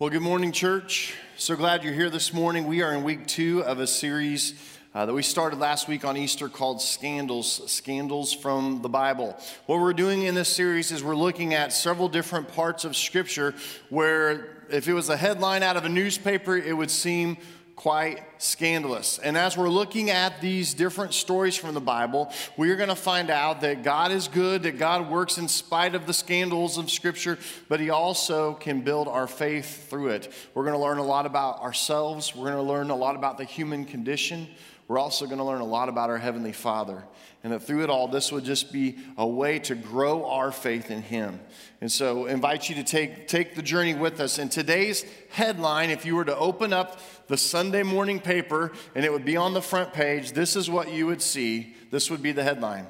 Well, good morning, church. So glad you're here this morning. We are in week two of a series uh, that we started last week on Easter called Scandals Scandals from the Bible. What we're doing in this series is we're looking at several different parts of Scripture where, if it was a headline out of a newspaper, it would seem quite scandalous. And as we're looking at these different stories from the Bible, we are going to find out that God is good, that God works in spite of the scandals of Scripture, but He also can build our faith through it. We're going to learn a lot about ourselves, we're going to learn a lot about the human condition. We're also going to learn a lot about our Heavenly Father. And that through it all, this would just be a way to grow our faith in Him. And so, I invite you to take, take the journey with us. And today's headline, if you were to open up the Sunday morning paper and it would be on the front page, this is what you would see. This would be the headline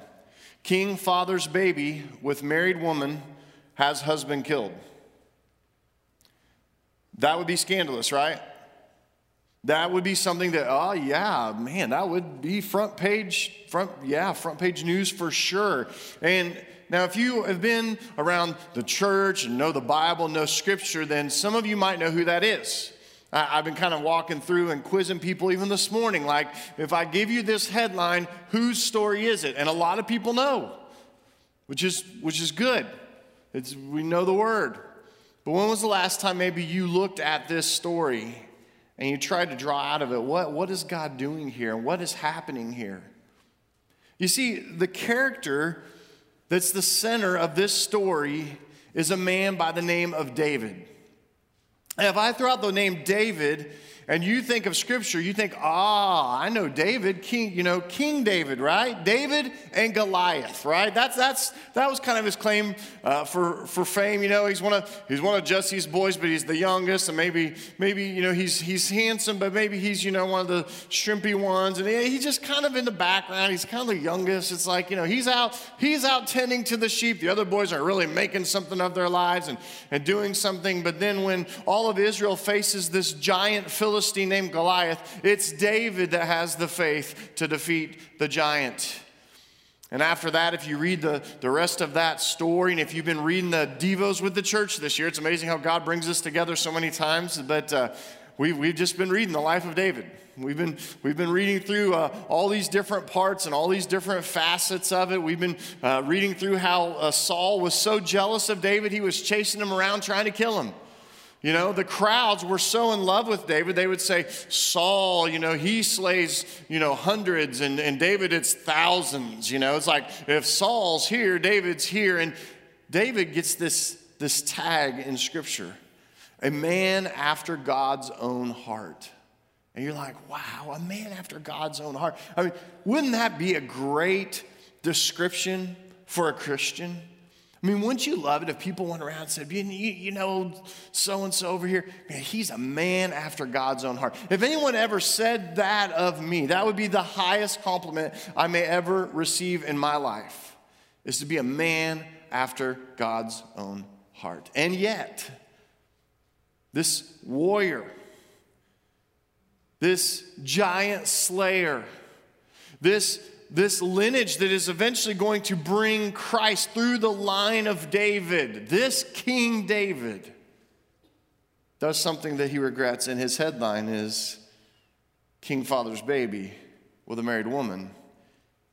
King father's baby with married woman has husband killed. That would be scandalous, right? That would be something that, oh yeah, man, that would be front page, front, yeah, front page news for sure. And now, if you have been around the church and know the Bible, know scripture, then some of you might know who that is. I've been kind of walking through and quizzing people even this morning. Like, if I give you this headline, whose story is it? And a lot of people know, which is, which is good. It's, we know the word. But when was the last time maybe you looked at this story and you try to draw out of it what, what is God doing here? And what is happening here? You see, the character that's the center of this story is a man by the name of David. And if I throw out the name David, and you think of scripture, you think, ah, I know David, King, you know, King David, right? David and Goliath, right? That's that's that was kind of his claim uh, for for fame. You know, he's one of he's one of Jesse's boys, but he's the youngest, and maybe maybe you know he's he's handsome, but maybe he's you know one of the shrimpy ones, and he, he's just kind of in the background. He's kind of the youngest. It's like you know he's out he's out tending to the sheep. The other boys are really making something of their lives and and doing something. But then when all of Israel faces this giant Philistine Philistine named Goliath, it's David that has the faith to defeat the giant. And after that, if you read the, the rest of that story, and if you've been reading the Devos with the church this year, it's amazing how God brings us together so many times. But uh, we, we've just been reading the life of David. We've been, we've been reading through uh, all these different parts and all these different facets of it. We've been uh, reading through how uh, Saul was so jealous of David, he was chasing him around trying to kill him. You know, the crowds were so in love with David, they would say, Saul, you know, he slays, you know, hundreds, and, and David, it's thousands. You know, it's like if Saul's here, David's here. And David gets this, this tag in Scripture a man after God's own heart. And you're like, wow, a man after God's own heart. I mean, wouldn't that be a great description for a Christian? I mean, wouldn't you love it if people went around and said, you, you know, so and so over here, man, he's a man after God's own heart. If anyone ever said that of me, that would be the highest compliment I may ever receive in my life, is to be a man after God's own heart. And yet, this warrior, this giant slayer, this this lineage that is eventually going to bring Christ through the line of David, this King David, does something that he regrets, and his headline is King Father's baby with a married woman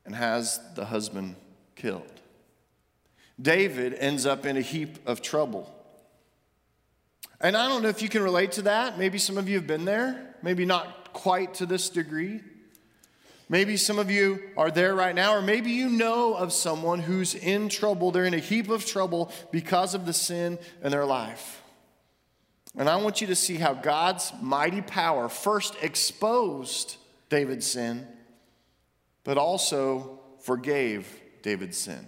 and has the husband killed. David ends up in a heap of trouble. And I don't know if you can relate to that. Maybe some of you have been there, maybe not quite to this degree. Maybe some of you are there right now, or maybe you know of someone who's in trouble. They're in a heap of trouble because of the sin in their life. And I want you to see how God's mighty power first exposed David's sin, but also forgave David's sin.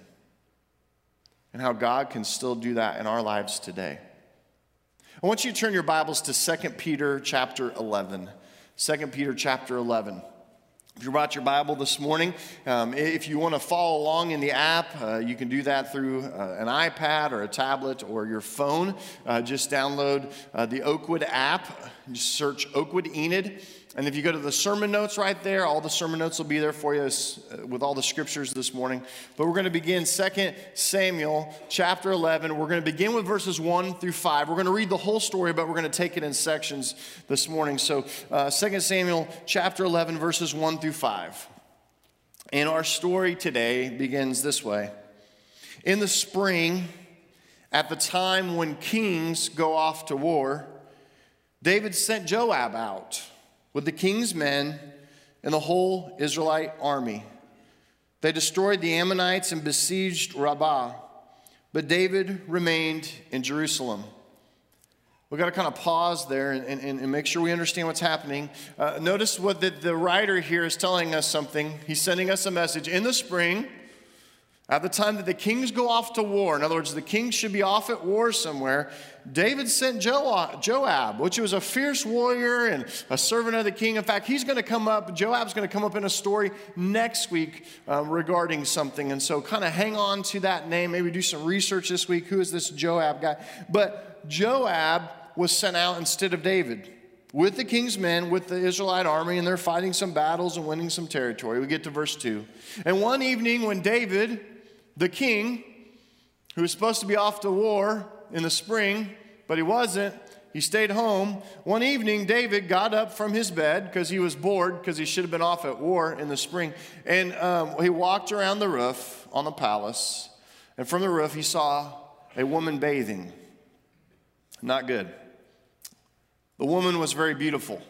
And how God can still do that in our lives today. I want you to turn your Bibles to 2 Peter chapter 11. 2 Peter chapter 11. If you brought your Bible this morning, um, if you want to follow along in the app, uh, you can do that through uh, an iPad or a tablet or your phone. Uh, just download uh, the Oakwood app. Just search Oakwood Enid. And if you go to the sermon notes right there, all the sermon notes will be there for you uh, with all the scriptures this morning. But we're going to begin 2 Samuel chapter 11. We're going to begin with verses 1 through 5. We're going to read the whole story, but we're going to take it in sections this morning. So uh, 2 Samuel chapter 11, verses 1 through 5. And our story today begins this way In the spring, at the time when kings go off to war, David sent Joab out with the king's men and the whole Israelite army. They destroyed the Ammonites and besieged Rabbah, but David remained in Jerusalem. We've got to kind of pause there and, and, and make sure we understand what's happening. Uh, notice what the, the writer here is telling us something. He's sending us a message. In the spring, at the time that the kings go off to war, in other words, the kings should be off at war somewhere, David sent Joab, which was a fierce warrior and a servant of the king. In fact, he's going to come up, Joab's going to come up in a story next week um, regarding something. And so kind of hang on to that name, maybe do some research this week. Who is this Joab guy? But Joab was sent out instead of David with the king's men, with the Israelite army, and they're fighting some battles and winning some territory. We get to verse 2. And one evening, when David, the king, who was supposed to be off to war in the spring, but he wasn't. He stayed home. One evening, David got up from his bed because he was bored because he should have been off at war in the spring. And um, he walked around the roof on the palace. And from the roof, he saw a woman bathing. Not good. The woman was very beautiful.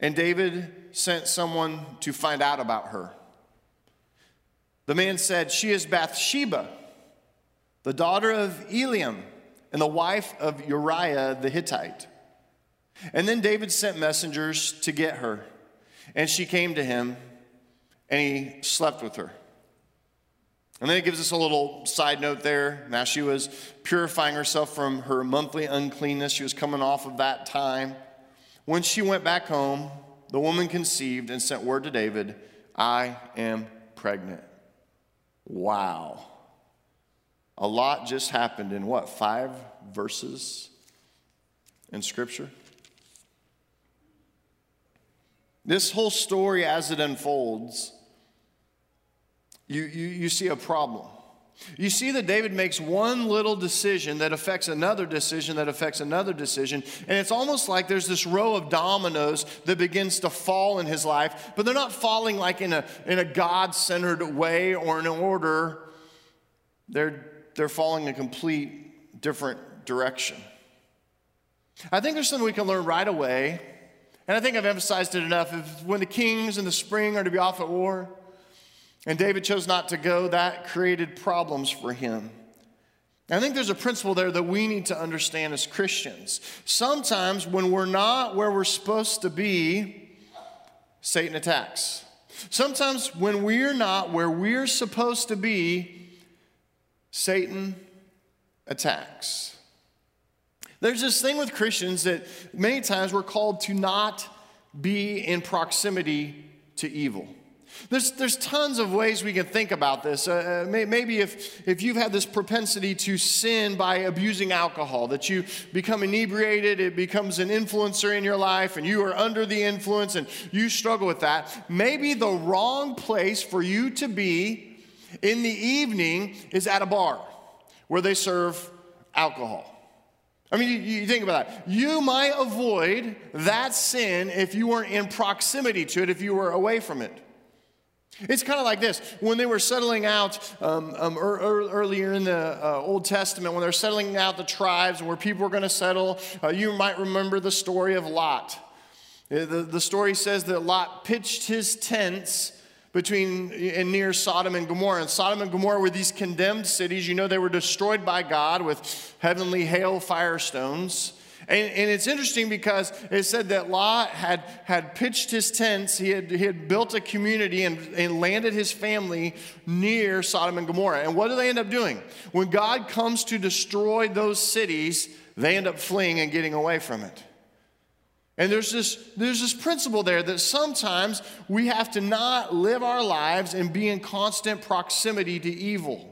And David sent someone to find out about her. The man said, She is Bathsheba, the daughter of Eliam, and the wife of Uriah the Hittite. And then David sent messengers to get her, and she came to him, and he slept with her. And then it gives us a little side note there. Now she was purifying herself from her monthly uncleanness. She was coming off of that time. When she went back home, the woman conceived and sent word to David, I am pregnant. Wow. A lot just happened in what, five verses in Scripture? This whole story, as it unfolds, you, you, you see a problem. You see that David makes one little decision that affects another decision that affects another decision. And it's almost like there's this row of dominoes that begins to fall in his life, but they're not falling like in a, in a God centered way or in order. They're, they're falling in a complete different direction. I think there's something we can learn right away. And I think I've emphasized it enough. If, when the kings in the spring are to be off at war, and David chose not to go, that created problems for him. I think there's a principle there that we need to understand as Christians. Sometimes when we're not where we're supposed to be, Satan attacks. Sometimes when we're not where we're supposed to be, Satan attacks. There's this thing with Christians that many times we're called to not be in proximity to evil. There's, there's tons of ways we can think about this. Uh, uh maybe if, if you've had this propensity to sin by abusing alcohol, that you become inebriated, it becomes an influencer in your life, and you are under the influence and you struggle with that, maybe the wrong place for you to be in the evening is at a bar where they serve alcohol. I mean, you, you, think about that. You might avoid that sin if you weren't in proximity to it, if you were away from it. It's kind of like this when they were settling out um, um, er, er, earlier in the uh, Old Testament, when they're settling out the tribes and where people were going to settle, uh, you might remember the story of Lot. Uh, the, the story says that Lot pitched his tents between and near Sodom and Gomorrah. And Sodom and Gomorrah were these condemned cities. You know, they were destroyed by God with heavenly hail firestones. And, and, it's interesting because it said that Lot had, had pitched his tents, he had, he had built a community and, and landed his family near Sodom and Gomorrah. And what do they end up doing? When God comes to destroy those cities, they end up fleeing and getting away from it. And there's this, there's this principle there that sometimes we have to not live our lives and be in constant proximity to evil.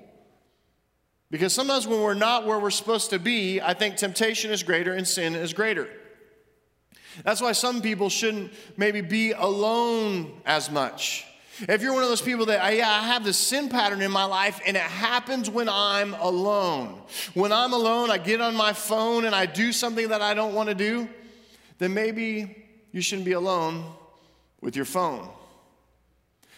Because sometimes when we're not where we're supposed to be, I think temptation is greater and sin is greater. That's why some people shouldn't maybe be alone as much. If you're one of those people that, yeah, I have this sin pattern in my life and it happens when I'm alone. When I'm alone, I get on my phone and I do something that I don't want to do, then maybe you shouldn't be alone with your phone.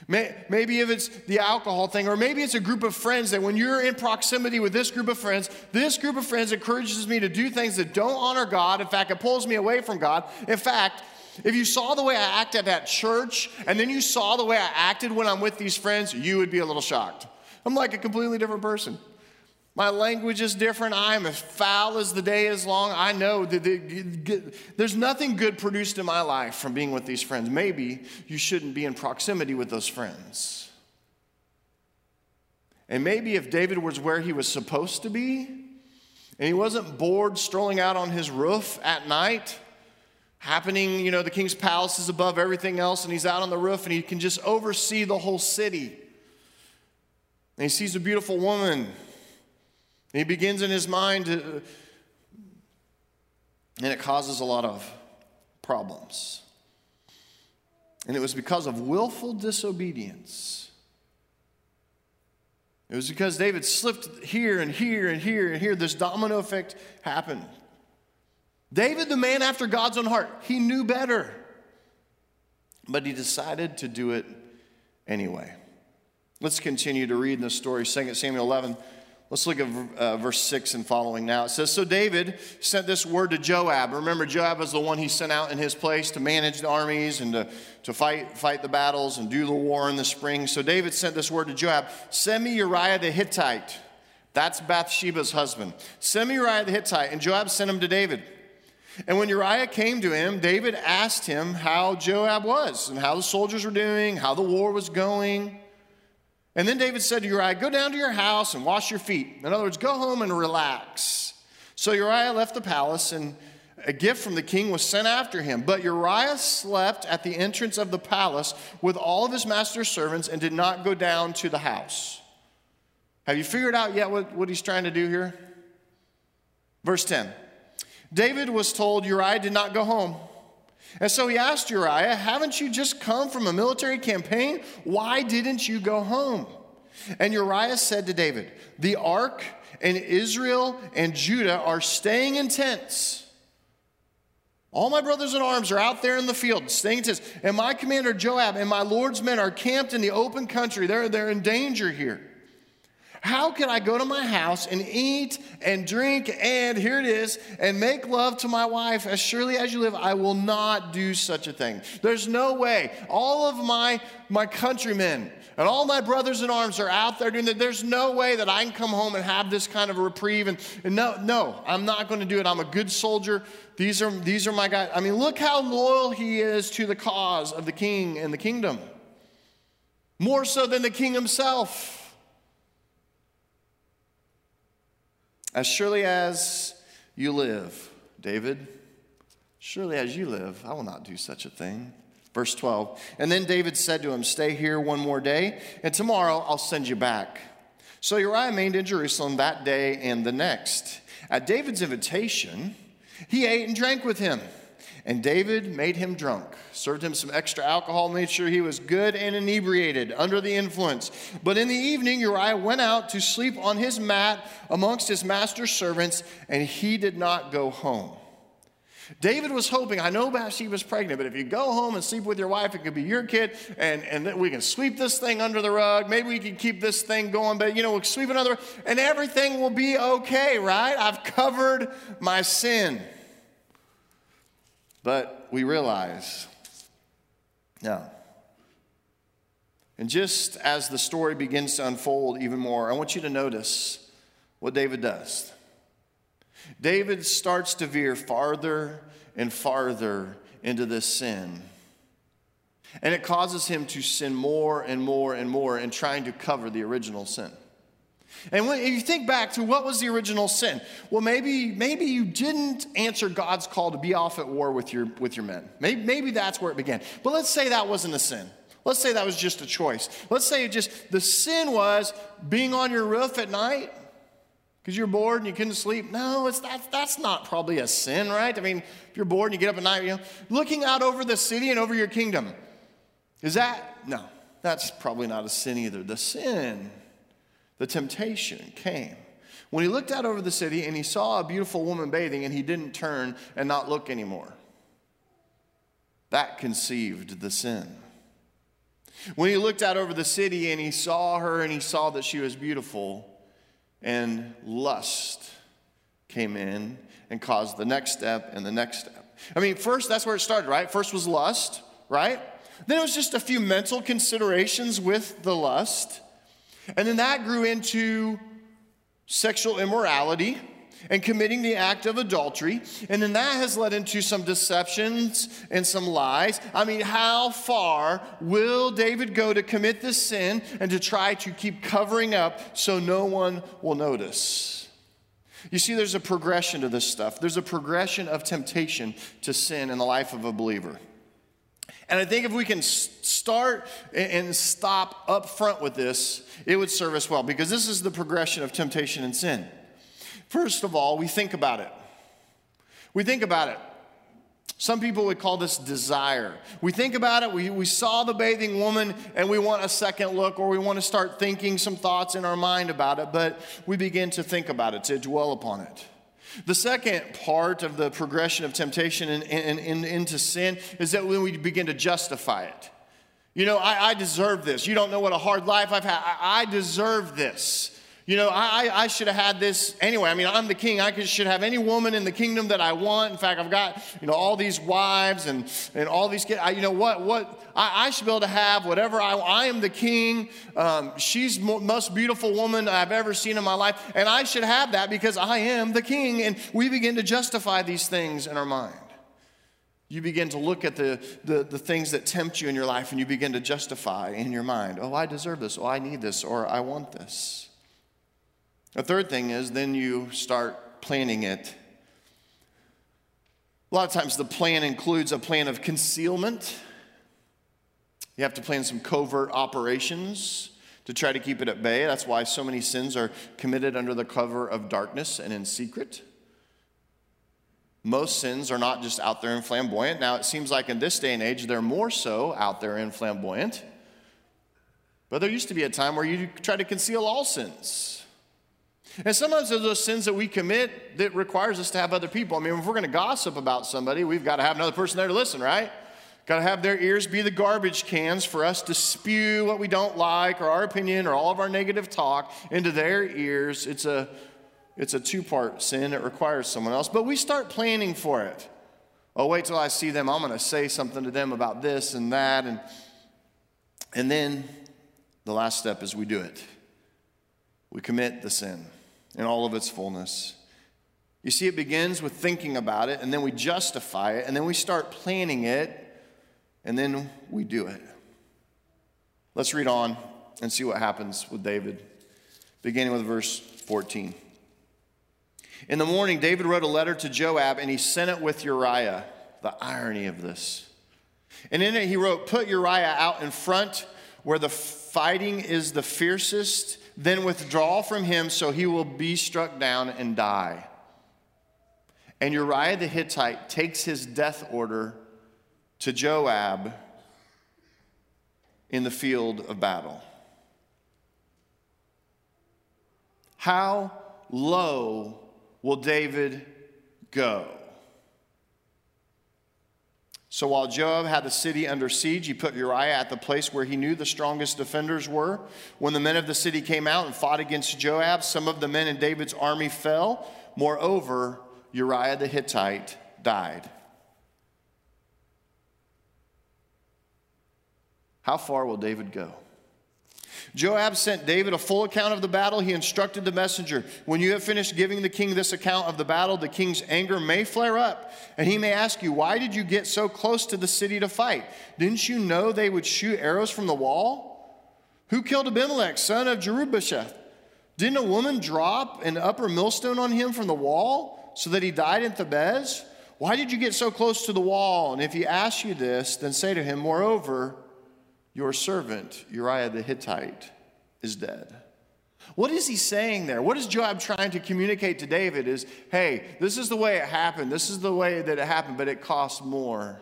Maybe if it's the alcohol thing, or maybe it's a group of friends that when you're in proximity with this group of friends, this group of friends encourages me to do things that don't honor God. In fact, it pulls me away from God. In fact, if you saw the way I acted at church and then you saw the way I acted when I'm with these friends, you would be a little shocked. I'm like a completely different person. My language is different. I am as foul as the day is long. I know that there's nothing good produced in my life from being with these friends. Maybe you shouldn't be in proximity with those friends. And maybe if David was where he was supposed to be, and he wasn't bored strolling out on his roof at night, happening, you know, the king's palace is above everything else, and he's out on the roof and he can just oversee the whole city. And he sees a beautiful woman he begins in his mind, to, and it causes a lot of problems. And it was because of willful disobedience. It was because David slipped here and here and here and here. This domino effect happened. David, the man after God's own heart, he knew better. But he decided to do it anyway. Let's continue to read in the story, 2 Samuel 11. Let's look at uh, verse 6 and following now. It says So David sent this word to Joab. Remember, Joab was the one he sent out in his place to manage the armies and to, to fight, fight the battles and do the war in the spring. So David sent this word to Joab Send me Uriah the Hittite. That's Bathsheba's husband. Send me Uriah the Hittite. And Joab sent him to David. And when Uriah came to him, David asked him how Joab was and how the soldiers were doing, how the war was going. And then David said to Uriah, Go down to your house and wash your feet. In other words, go home and relax. So Uriah left the palace, and a gift from the king was sent after him. But Uriah slept at the entrance of the palace with all of his master's servants and did not go down to the house. Have you figured out yet what, what he's trying to do here? Verse 10 David was told Uriah did not go home. And so he asked Uriah, Haven't you just come from a military campaign? Why didn't you go home? And Uriah said to David, The ark and Israel and Judah are staying in tents. All my brothers in arms are out there in the field, staying in tents. And my commander Joab and my Lord's men are camped in the open country. They're, they're in danger here. How can I go to my house and eat and drink and here it is and make love to my wife? As surely as you live, I will not do such a thing. There's no way. All of my, my countrymen and all my brothers in arms are out there doing that. There's no way that I can come home and have this kind of a reprieve. And, and no, no, I'm not going to do it. I'm a good soldier. These are, these are my guys. I mean, look how loyal he is to the cause of the king and the kingdom. More so than the king himself. As surely as you live, David, surely as you live, I will not do such a thing. Verse 12. And then David said to him, Stay here one more day, and tomorrow I'll send you back. So Uriah remained in Jerusalem that day and the next. At David's invitation, he ate and drank with him. And David made him drunk, served him some extra alcohol, made sure he was good and inebriated, under the influence. But in the evening, Uriah went out to sleep on his mat amongst his master's servants, and he did not go home. David was hoping, I know Bathsheba was pregnant, but if you go home and sleep with your wife, it could be your kid, and, and we can sweep this thing under the rug. Maybe we can keep this thing going, but you know, we'll sweep another, and everything will be okay, right? I've covered my sin. But we realize, no. And just as the story begins to unfold even more, I want you to notice what David does. David starts to veer farther and farther into this sin. And it causes him to sin more and more and more in trying to cover the original sin. And when you think back to what was the original sin, well, maybe, maybe you didn't answer God's call to be off at war with your, with your men. Maybe, maybe that's where it began. But let's say that wasn't a sin. Let's say that was just a choice. Let's say just the sin was being on your roof at night Because you're bored and you couldn't sleep? No, it's that's, that's not probably a sin, right? I mean, if you're bored and you get up at night, you know, looking out over the city and over your kingdom. Is that? No, that's probably not a sin either. The sin, the temptation came. When he looked out over the city and he saw a beautiful woman bathing and he didn't turn and not look anymore. That conceived the sin. When he looked out over the city and he saw her and he saw that she was beautiful, and lust came in and caused the next step and the next step. I mean, first, that's where it started, right? First was lust, right? Then it was just a few mental considerations with the lust. And then that grew into sexual immorality and committing the act of adultery. And then that has led into some deceptions and some lies. I mean, how far will David go to commit this sin and to try to keep covering up so no one will notice? You see, there's a progression to this stuff. There's a progression of temptation to sin in the life of a believer. And I think if we can start and stop up front with this, it would serve us well because this is the progression of temptation and sin. First of all, we think about it. We think about it. Some people would call this desire. We think about it, we, we saw the bathing woman, and we want a second look, or we want to start thinking some thoughts in our mind about it, but we begin to think about it, to dwell upon it. The second part of the progression of temptation and, into sin is that when we begin to justify it. You know, I, I, deserve this. You don't know what a hard life I've had. I, I deserve this. You know, I, I should have had this anyway. I mean, I'm the king. I should have any woman in the kingdom that I want. In fact, I've got, you know, all these wives and, and all these kids. I, you know what? What I, I, should be able to have whatever I I am the king. Um, she's the most beautiful woman I've ever seen in my life. And I should have that because I am the king. And we begin to justify these things in our mind. You begin to look at the, the, the things that tempt you in your life and you begin to justify in your mind. Oh, I deserve this. Oh, I need this. Or I want this. A third thing is then you start planning it. A lot of times the plan includes a plan of concealment. You have to plan some covert operations to try to keep it at bay. That's why so many sins are committed under the cover of darkness and in secret. Most sins are not just out there and flamboyant. Now, it seems like in this day and age, they're more so out there and flamboyant. But there used to be a time where you try to conceal all sins. And sometimes there's those sins that we commit that requires us to have other people. I mean, if we're going to gossip about somebody, we've got to have another person there to listen, right? Got to have their ears be the garbage cans for us to spew what we don't like or our opinion or all of our negative talk into their ears. It's a, it's a two part sin. It requires someone else. But we start planning for it. Oh, wait till I see them. I'm going to say something to them about this and that. And, and then the last step is we do it. We commit the sin in all of its fullness. You see, it begins with thinking about it, and then we justify it, and then we start planning it, and then we do it. Let's read on and see what happens with David, beginning with verse 14. In the morning, David wrote a letter to Joab, and he sent it with Uriah. The irony of this. And in it, he wrote, Put Uriah out in front where the fighting is the fiercest then withdraw from him so he will be struck down and die. And Uriah the Hittite takes his death order to Joab in the field of battle. How low will David go? So while Joab had the city under siege, he put Uriah at the place where he knew the strongest defenders were. When the men of the city came out and fought against Joab, some of the men in David's army fell. Moreover, Uriah the Hittite died. How far will David go? Joab sent David a full account of the battle. He instructed the messenger When you have finished giving the king this account of the battle, the king's anger may flare up, and he may ask you, Why did you get so close to the city to fight? Didn't you know they would shoot arrows from the wall? Who killed Abimelech, son of Jerubbesheth? Didn't a woman drop an upper millstone on him from the wall so that he died in Thebez? Why did you get so close to the wall? And if he asks you this, then say to him, Moreover, your servant, Uriah the Hittite, is dead. What is he saying there? What is Joab trying to communicate to David is, hey, this is the way it happened. This is the way that it happened, but it cost more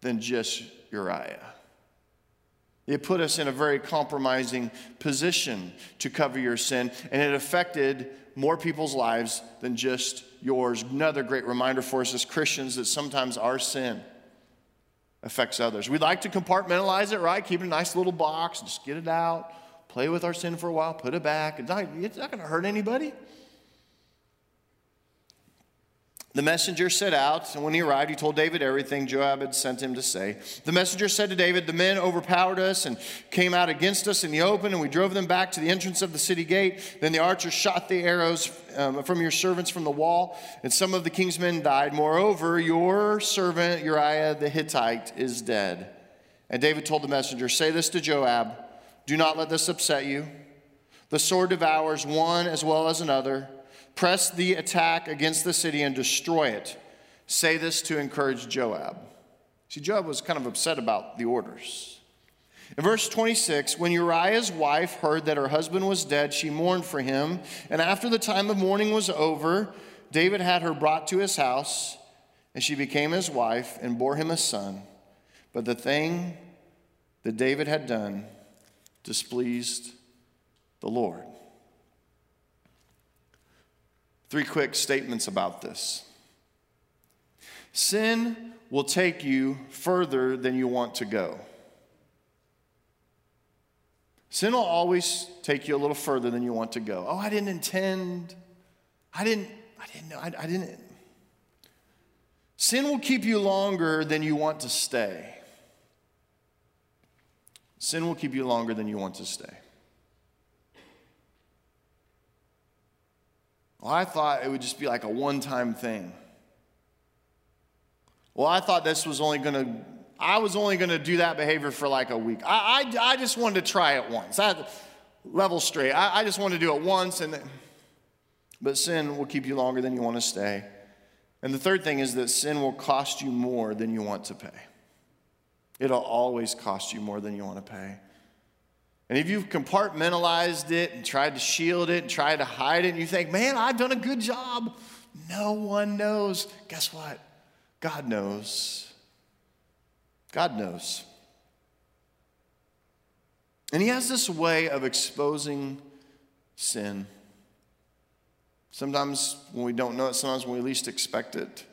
than just Uriah. It put us in a very compromising position to cover your sin, and it affected more people's lives than just yours. Another great reminder for us as Christians that sometimes our sin affects others. We like to compartmentalize it, right? Keep it in a nice little box, just get it out, play with our sin for a while, put it back. It's not, it's not going to hurt anybody. The messenger set out, and when he arrived, he told David everything Joab had sent him to say. The messenger said to David, The men overpowered us and came out against us in the open, and we drove them back to the entrance of the city gate. Then the archers shot the arrows um, from your servants from the wall, and some of the king's men died. Moreover, your servant Uriah the Hittite is dead. And David told the messenger, Say this to Joab Do not let this upset you. The sword devours one as well as another. Press the attack against the city and destroy it. Say this to encourage Joab. See, Joab was kind of upset about the orders. In verse 26, when Uriah's wife heard that her husband was dead, she mourned for him. And after the time of mourning was over, David had her brought to his house, and she became his wife and bore him a son. But the thing that David had done displeased the Lord. Three quick statements about this. Sin will take you further than you want to go. Sin will always take you a little further than you want to go. Oh, I didn't intend. I didn't, I didn't know. I, I didn't. Sin will keep you longer than you want to stay. Sin will keep you longer than you want to stay. Well, I thought it would just be like a one time thing. Well, I thought this was only going to, I was only going to do that behavior for like a week. I, I, I just wanted to try it once. I, level straight. I, I just wanted to do it once. and then, But sin will keep you longer than you want to stay. And the third thing is that sin will cost you more than you want to pay. It'll always cost you more than you want to pay. And if you've compartmentalized it and tried to shield it and tried to hide it, and you think, man, I've done a good job, no one knows. Guess what? God knows. God knows. And He has this way of exposing sin. Sometimes when we don't know it, sometimes when we least expect it.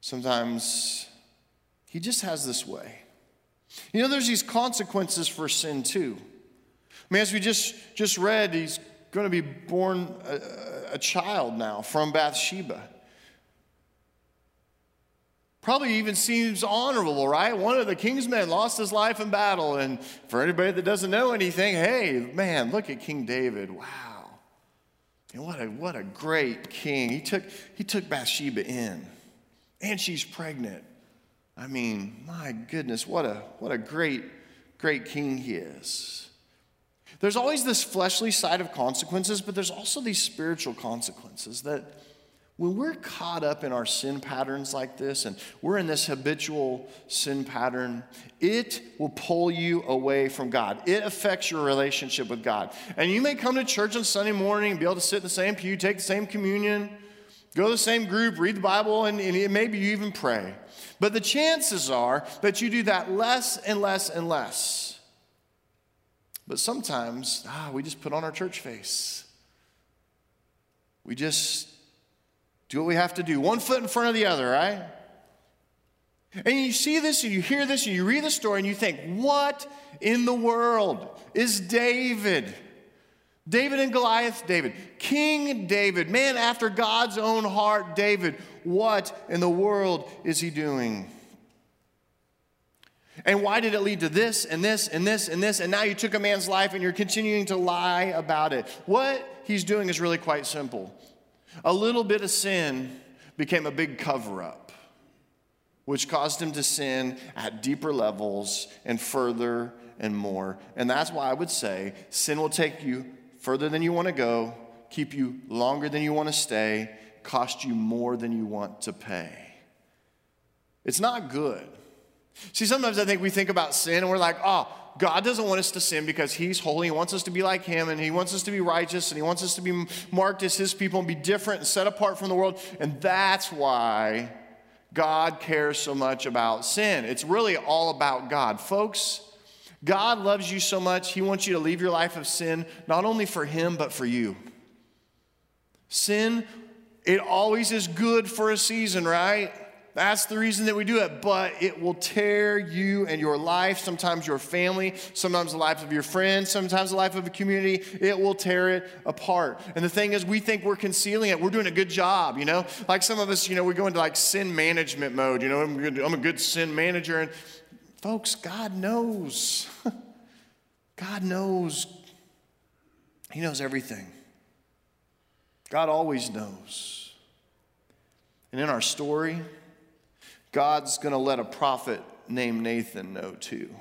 Sometimes He just has this way. You know, there's these consequences for sin too. I mean, as we just, just read, he's going to be born a, a child now from Bathsheba. Probably even seems honorable, right? One of the king's men lost his life in battle. And for anybody that doesn't know anything, hey, man, look at King David. Wow. And what a, what a great king. He took, he took Bathsheba in, and she's pregnant. I mean, my goodness, what a, what a great, great king he is. There's always this fleshly side of consequences, but there's also these spiritual consequences that when we're caught up in our sin patterns like this and we're in this habitual sin pattern, it will pull you away from God. It affects your relationship with God. And you may come to church on Sunday morning and be able to sit in the same pew, take the same communion, go to the same group, read the Bible, and, and maybe you even pray. But the chances are that you do that less and less and less. But sometimes, ah, we just put on our church face. We just do what we have to do, one foot in front of the other, right? And you see this and you hear this and you read the story and you think, what in the world is David? David and Goliath, David. King David, man after God's own heart, David. What in the world is he doing? And why did it lead to this and this and this and this? And now you took a man's life and you're continuing to lie about it. What he's doing is really quite simple. A little bit of sin became a big cover up, which caused him to sin at deeper levels and further and more. And that's why I would say sin will take you further than you want to go, keep you longer than you want to stay, cost you more than you want to pay. It's not good. See, sometimes I think we think about sin and we're like, oh, God doesn't want us to sin because He's holy. He wants us to be like Him and He wants us to be righteous and He wants us to be marked as His people and be different and set apart from the world. And that's why God cares so much about sin. It's really all about God. Folks, God loves you so much, He wants you to leave your life of sin, not only for Him, but for you. Sin, it always is good for a season, right? That's the reason that we do it, but it will tear you and your life, sometimes your family, sometimes the life of your friends, sometimes the life of a community. It will tear it apart. And the thing is, we think we're concealing it. We're doing a good job, you know? Like some of us, you know, we go into like sin management mode, you know, I'm, good, I'm a good sin manager. And folks, God knows. God knows. He knows everything. God always knows. And in our story, God's going to let a prophet named Nathan know too.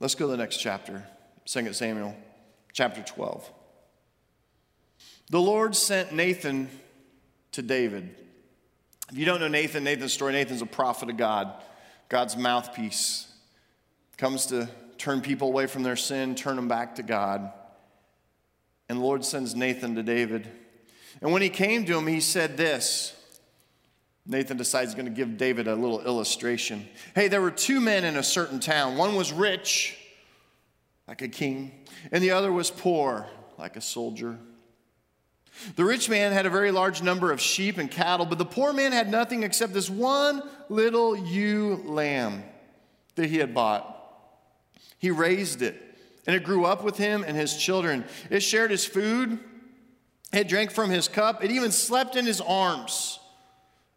Let's go to the next chapter, 2 Samuel chapter 12. The Lord sent Nathan to David. If you don't know Nathan, Nathan's story, Nathan's a prophet of God, God's mouthpiece. Comes to turn people away from their sin, turn them back to God. And the Lord sends Nathan to David. And when he came to him, he said this Nathan decides he's going to give David a little illustration. Hey, there were two men in a certain town. One was rich, like a king, and the other was poor, like a soldier. The rich man had a very large number of sheep and cattle, but the poor man had nothing except this one little ewe lamb that he had bought. He raised it, and it grew up with him and his children. It shared his food, it drank from his cup, it even slept in his arms.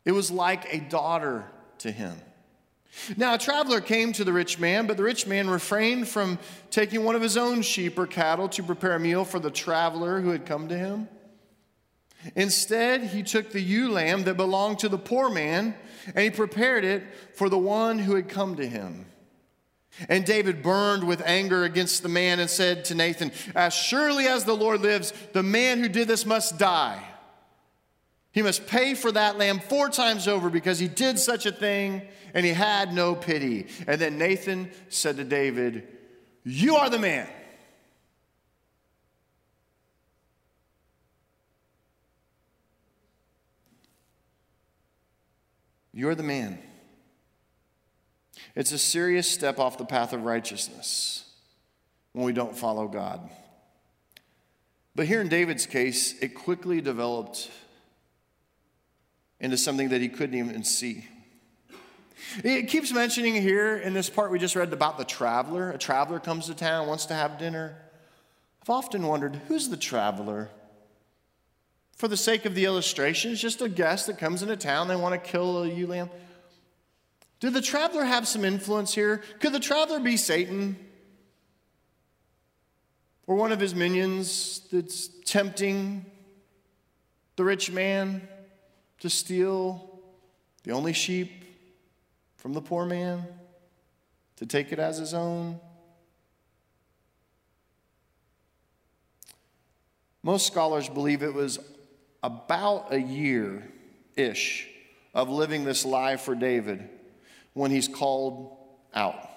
It was like a daughter to him. Now, a traveler came to the rich man, but the rich man refrained from taking one of his own sheep or cattle to prepare a meal for the traveler who had come to him. Instead, he took the ewe lamb that belonged to the poor man and he prepared it for the one who had come to him. And David burned with anger against the man and said to Nathan, As surely as the Lord lives, the man who did this must die. He must pay for that lamb four times over because he did such a thing and he had no pity. And then Nathan said to David, You are the man. You're the man. It's a serious step off the path of righteousness when we don't follow God. But here in David's case, it quickly developed into something that he couldn't even see. It keeps mentioning here in this part we just read about the traveler. A traveler comes to town, wants to have dinner. I've often wondered who's the traveler? For the sake of the illustration, it's just a guest that comes into town, they want to kill a ewe lamb. Did the traveler have some influence here? Could the traveler be Satan? Or one of his minions that's tempting the rich man? to steal the only sheep from the poor man, to take it as his own. Most scholars believe it was about a year ish of living this life for David when he's called out.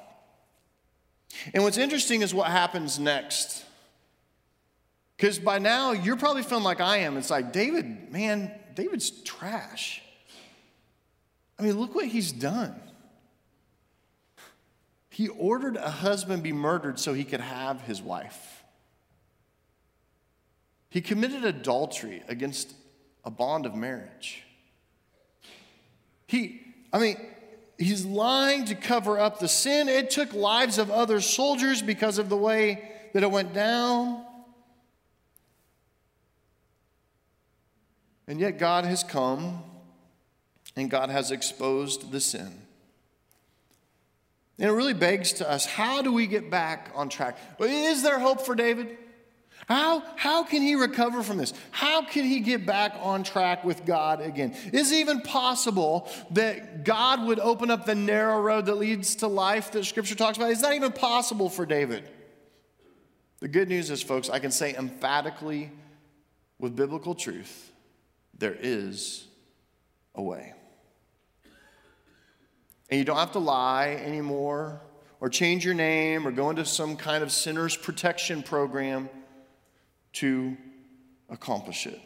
And what's interesting is what happens next. Because by now, you're probably feeling like I am. It's like, David, man, David's trash. I mean, look what he's done. He ordered a husband be murdered so he could have his wife. He committed adultery against a bond of marriage. He, I mean, he's lying to cover up the sin. It took lives of other soldiers because of the way that it went down. And yet God has come and God has exposed the sin. And it really begs to us how do we get back on track? Is there hope for David? How, how can he recover from this? How can he get back on track with God again? Is it even possible that God would open up the narrow road that leads to life that Scripture talks about? Is that even possible for David? The good news is, folks, I can say emphatically with biblical truth there is a way. And you don't have to lie anymore or change your name or go into some kind of sinner's protection program to accomplish it.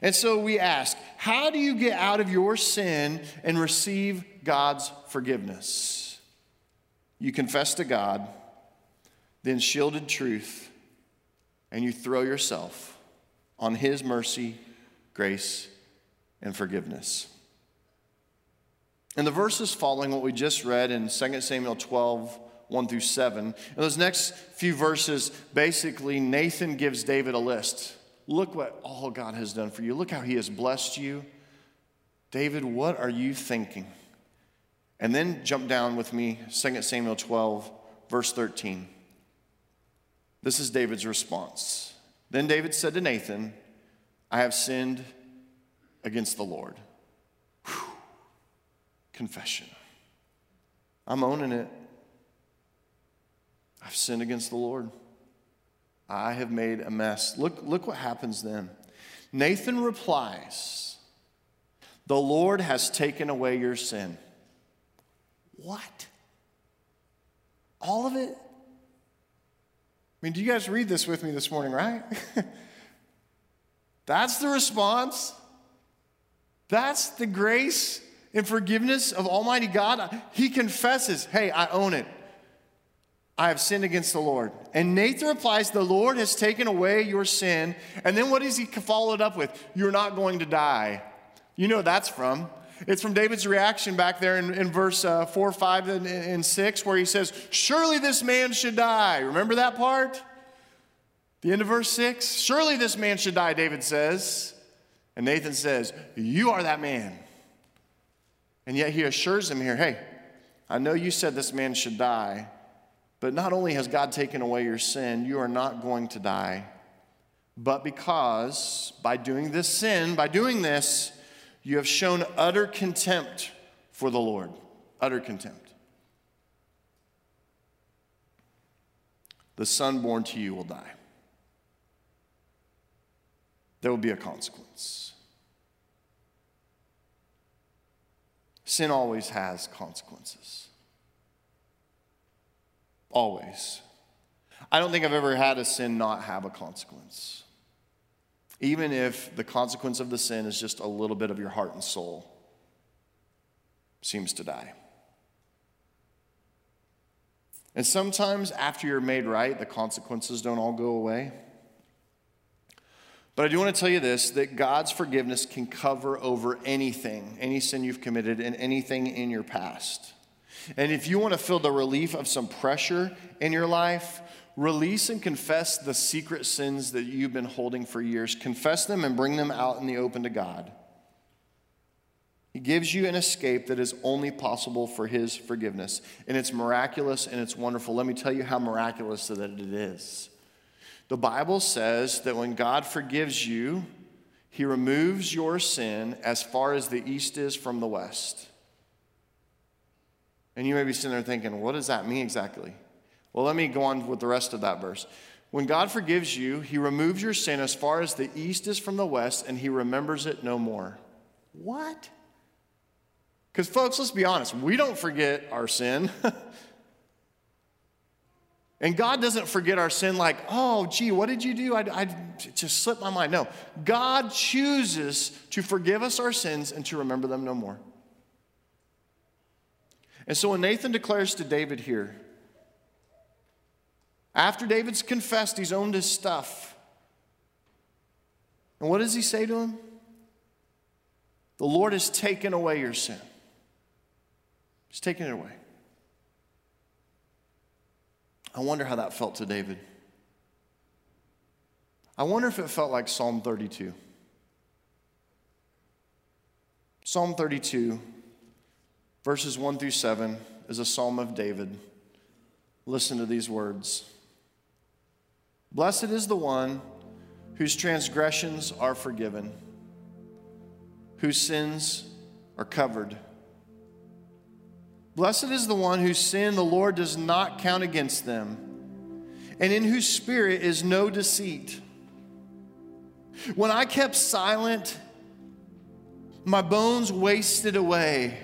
And so we ask, how do you get out of your sin and receive God's forgiveness? You confess to God, then shielded truth, and you throw yourself on His mercy, grace, and forgiveness. In the verses following what we just read in 2 Samuel 12, 1 through 7, in those next few verses, basically, Nathan gives David a list. Look what all God has done for you. Look how he has blessed you. David, what are you thinking? And then jump down with me, 2 Samuel 12, verse 13. This is David's response. Then David said to Nathan, I have sinned against the Lord. Whew. Confession. I'm owning it. I've sinned against the Lord. I have made a mess. Look, look what happens then. Nathan replies, The Lord has taken away your sin. What? All of it? I mean, do you guys read this with me this morning, right? That's the response. That's the grace and forgiveness of Almighty God. He confesses, Hey, I own it. I have sinned against the Lord. And Nathan replies, The Lord has taken away your sin. And then what does he follow it up with? You're not going to die. You know that's from. It's from David's reaction back there in, in verse uh, 4, 5, and, and 6, where he says, Surely this man should die. Remember that part? The end of verse 6. Surely this man should die, David says. And Nathan says, You are that man. And yet he assures him here, Hey, I know you said this man should die. But not only has God taken away your sin, you are not going to die, but because by doing this sin, by doing this, you have shown utter contempt for the Lord. Utter contempt. The son born to you will die. There will be a consequence. Sin always has consequences. Always. I don't think I've ever had a sin not have a consequence. Even if the consequence of the sin is just a little bit of your heart and soul seems to die. And sometimes after you're made right, the consequences don't all go away. But I do want to tell you this that God's forgiveness can cover over anything, any sin you've committed, and anything in your past. And if you want to feel the relief of some pressure in your life, release and confess the secret sins that you've been holding for years. Confess them and bring them out in the open to God. He gives you an escape that is only possible for His forgiveness. And it's miraculous and it's wonderful. Let me tell you how miraculous that it is. The Bible says that when God forgives you, He removes your sin as far as the east is from the west. And you may be sitting there thinking, what does that mean exactly? Well, let me go on with the rest of that verse. When God forgives you, he removes your sin as far as the east is from the west, and he remembers it no more. What? Because, folks, let's be honest, we don't forget our sin. and God doesn't forget our sin like, oh, gee, what did you do? I, I just slipped my mind. No, God chooses to forgive us our sins and to remember them no more. And so when Nathan declares to David here, after David's confessed he's owned his stuff, and what does he say to him? The Lord has taken away your sin. He's taken it away. I wonder how that felt to David. I wonder if it felt like Psalm 32. Psalm 32 Verses 1 through 7 is a psalm of David. Listen to these words Blessed is the one whose transgressions are forgiven, whose sins are covered. Blessed is the one whose sin the Lord does not count against them, and in whose spirit is no deceit. When I kept silent, my bones wasted away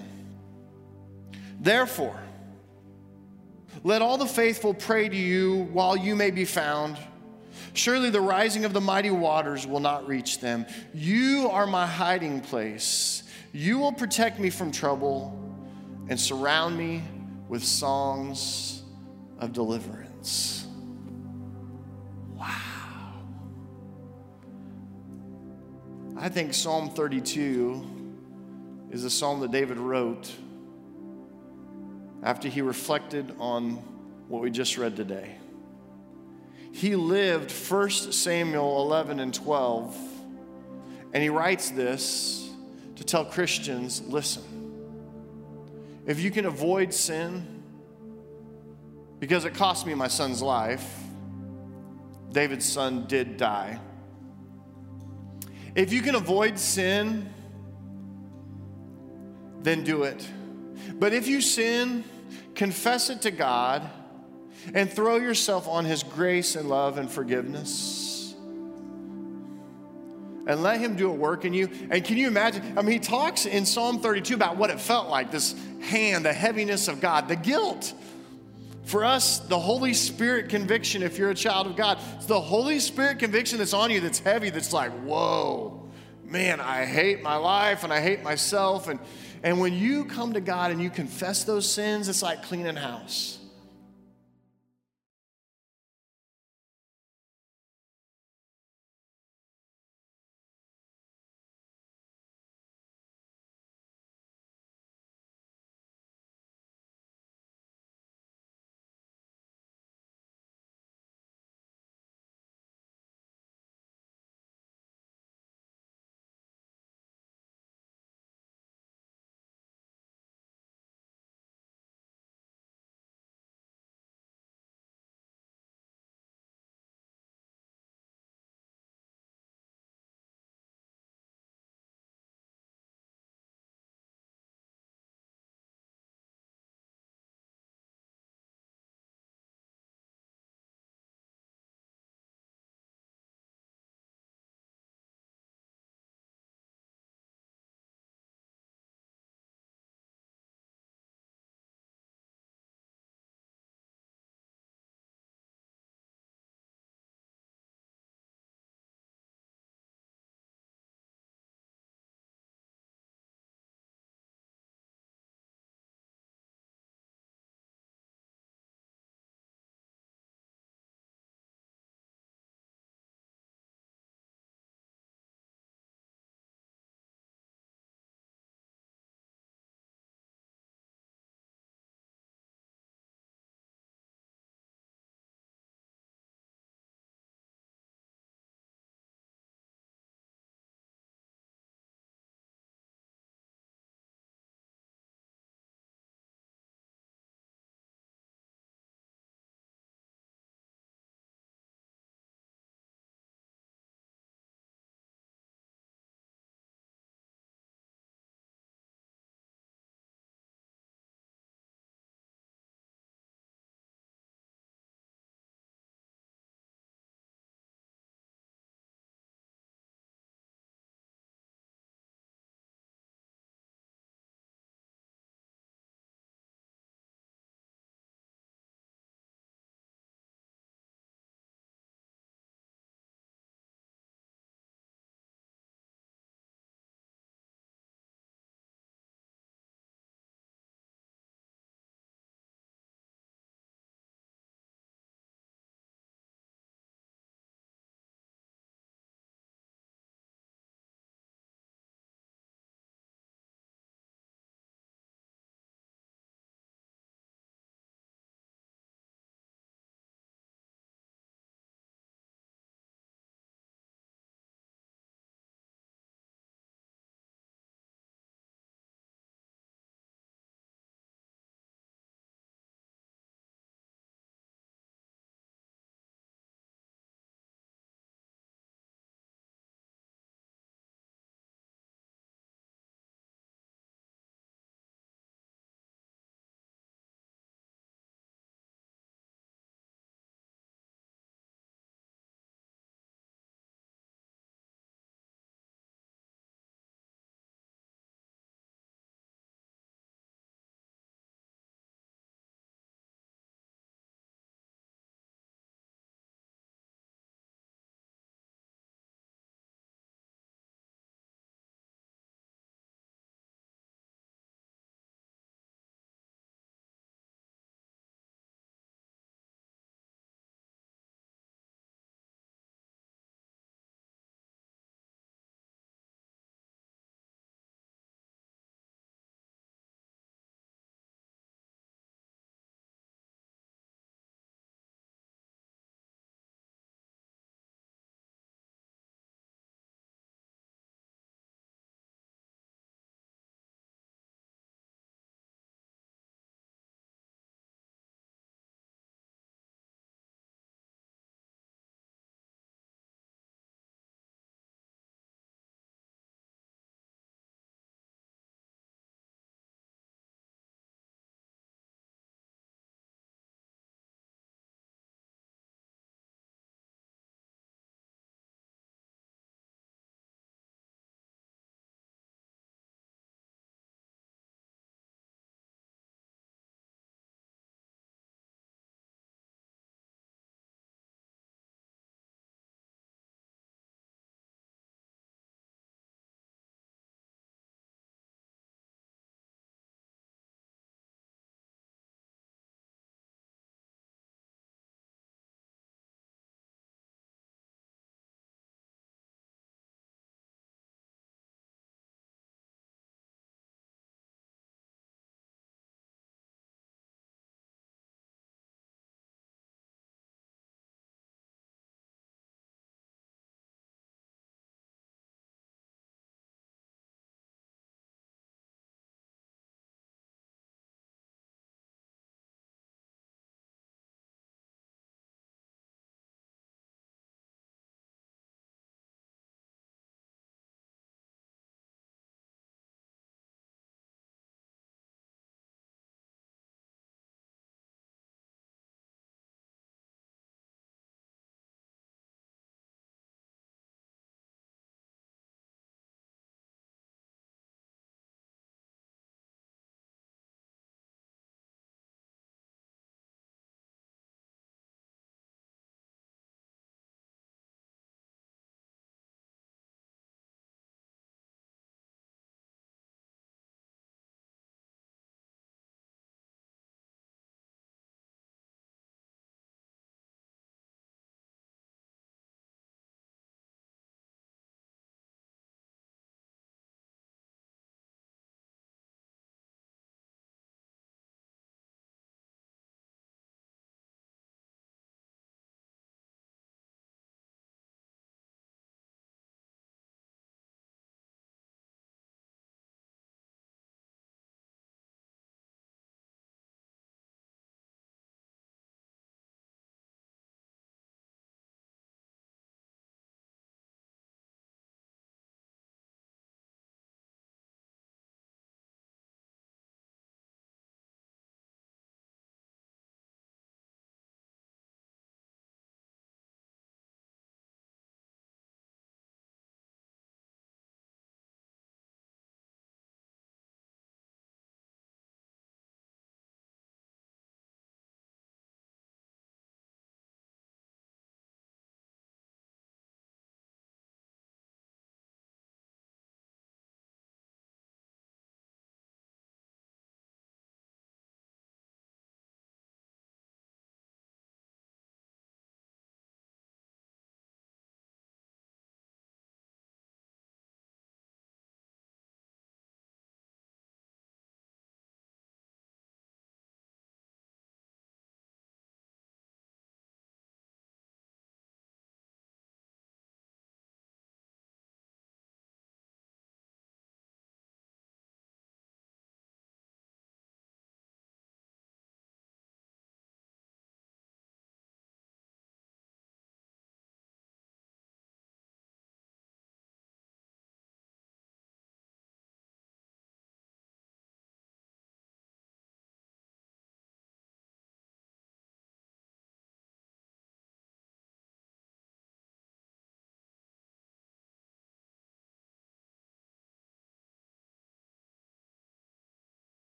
Therefore, let all the faithful pray to you while you may be found. Surely the rising of the mighty waters will not reach them. You are my hiding place. You will protect me from trouble and surround me with songs of deliverance. Wow. I think Psalm 32 is a psalm that David wrote after he reflected on what we just read today. He lived 1 Samuel 11 and 12, and he writes this to tell Christians listen, if you can avoid sin, because it cost me my son's life, David's son did die. If you can avoid sin, then do it. But if you sin, confess it to God and throw yourself on His grace and love and forgiveness. And let Him do a work in you. And can you imagine? I mean, He talks in Psalm 32 about what it felt like this hand, the heaviness of God, the guilt. For us, the Holy Spirit conviction, if you're a child of God, it's the Holy Spirit conviction that's on you that's heavy, that's like, whoa, man, I hate my life and I hate myself. And, and when you come to God and you confess those sins, it's like cleaning house.